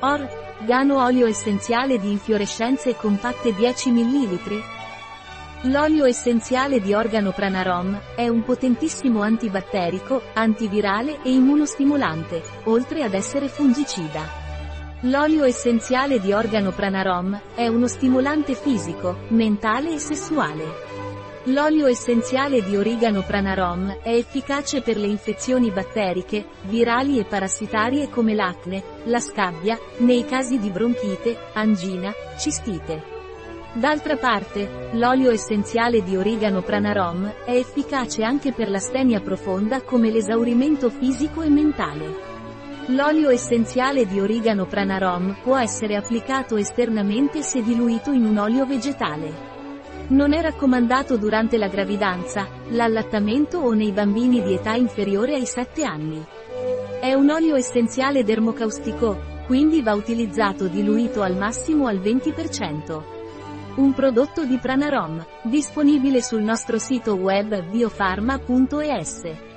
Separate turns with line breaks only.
Organo olio essenziale di infiorescenze compatte 10 ml? L'olio essenziale di organo Pranarom è un potentissimo antibatterico, antivirale e immunostimolante, oltre ad essere fungicida. L'olio essenziale di organo Pranarom è uno stimolante fisico, mentale e sessuale. L'olio essenziale di origano Pranarom è efficace per le infezioni batteriche, virali e parassitarie come l'acne, la scabbia, nei casi di bronchite, angina, cistite. D'altra parte, l'olio essenziale di origano Pranarom è efficace anche per l'astenia profonda come l'esaurimento fisico e mentale. L'olio essenziale di origano Pranarom può essere applicato esternamente se diluito in un olio vegetale. Non è raccomandato durante la gravidanza, l'allattamento o nei bambini di età inferiore ai 7 anni. È un olio essenziale dermocaustico, quindi va utilizzato diluito al massimo al 20%. Un prodotto di Pranarom, disponibile sul nostro sito web biofarma.es.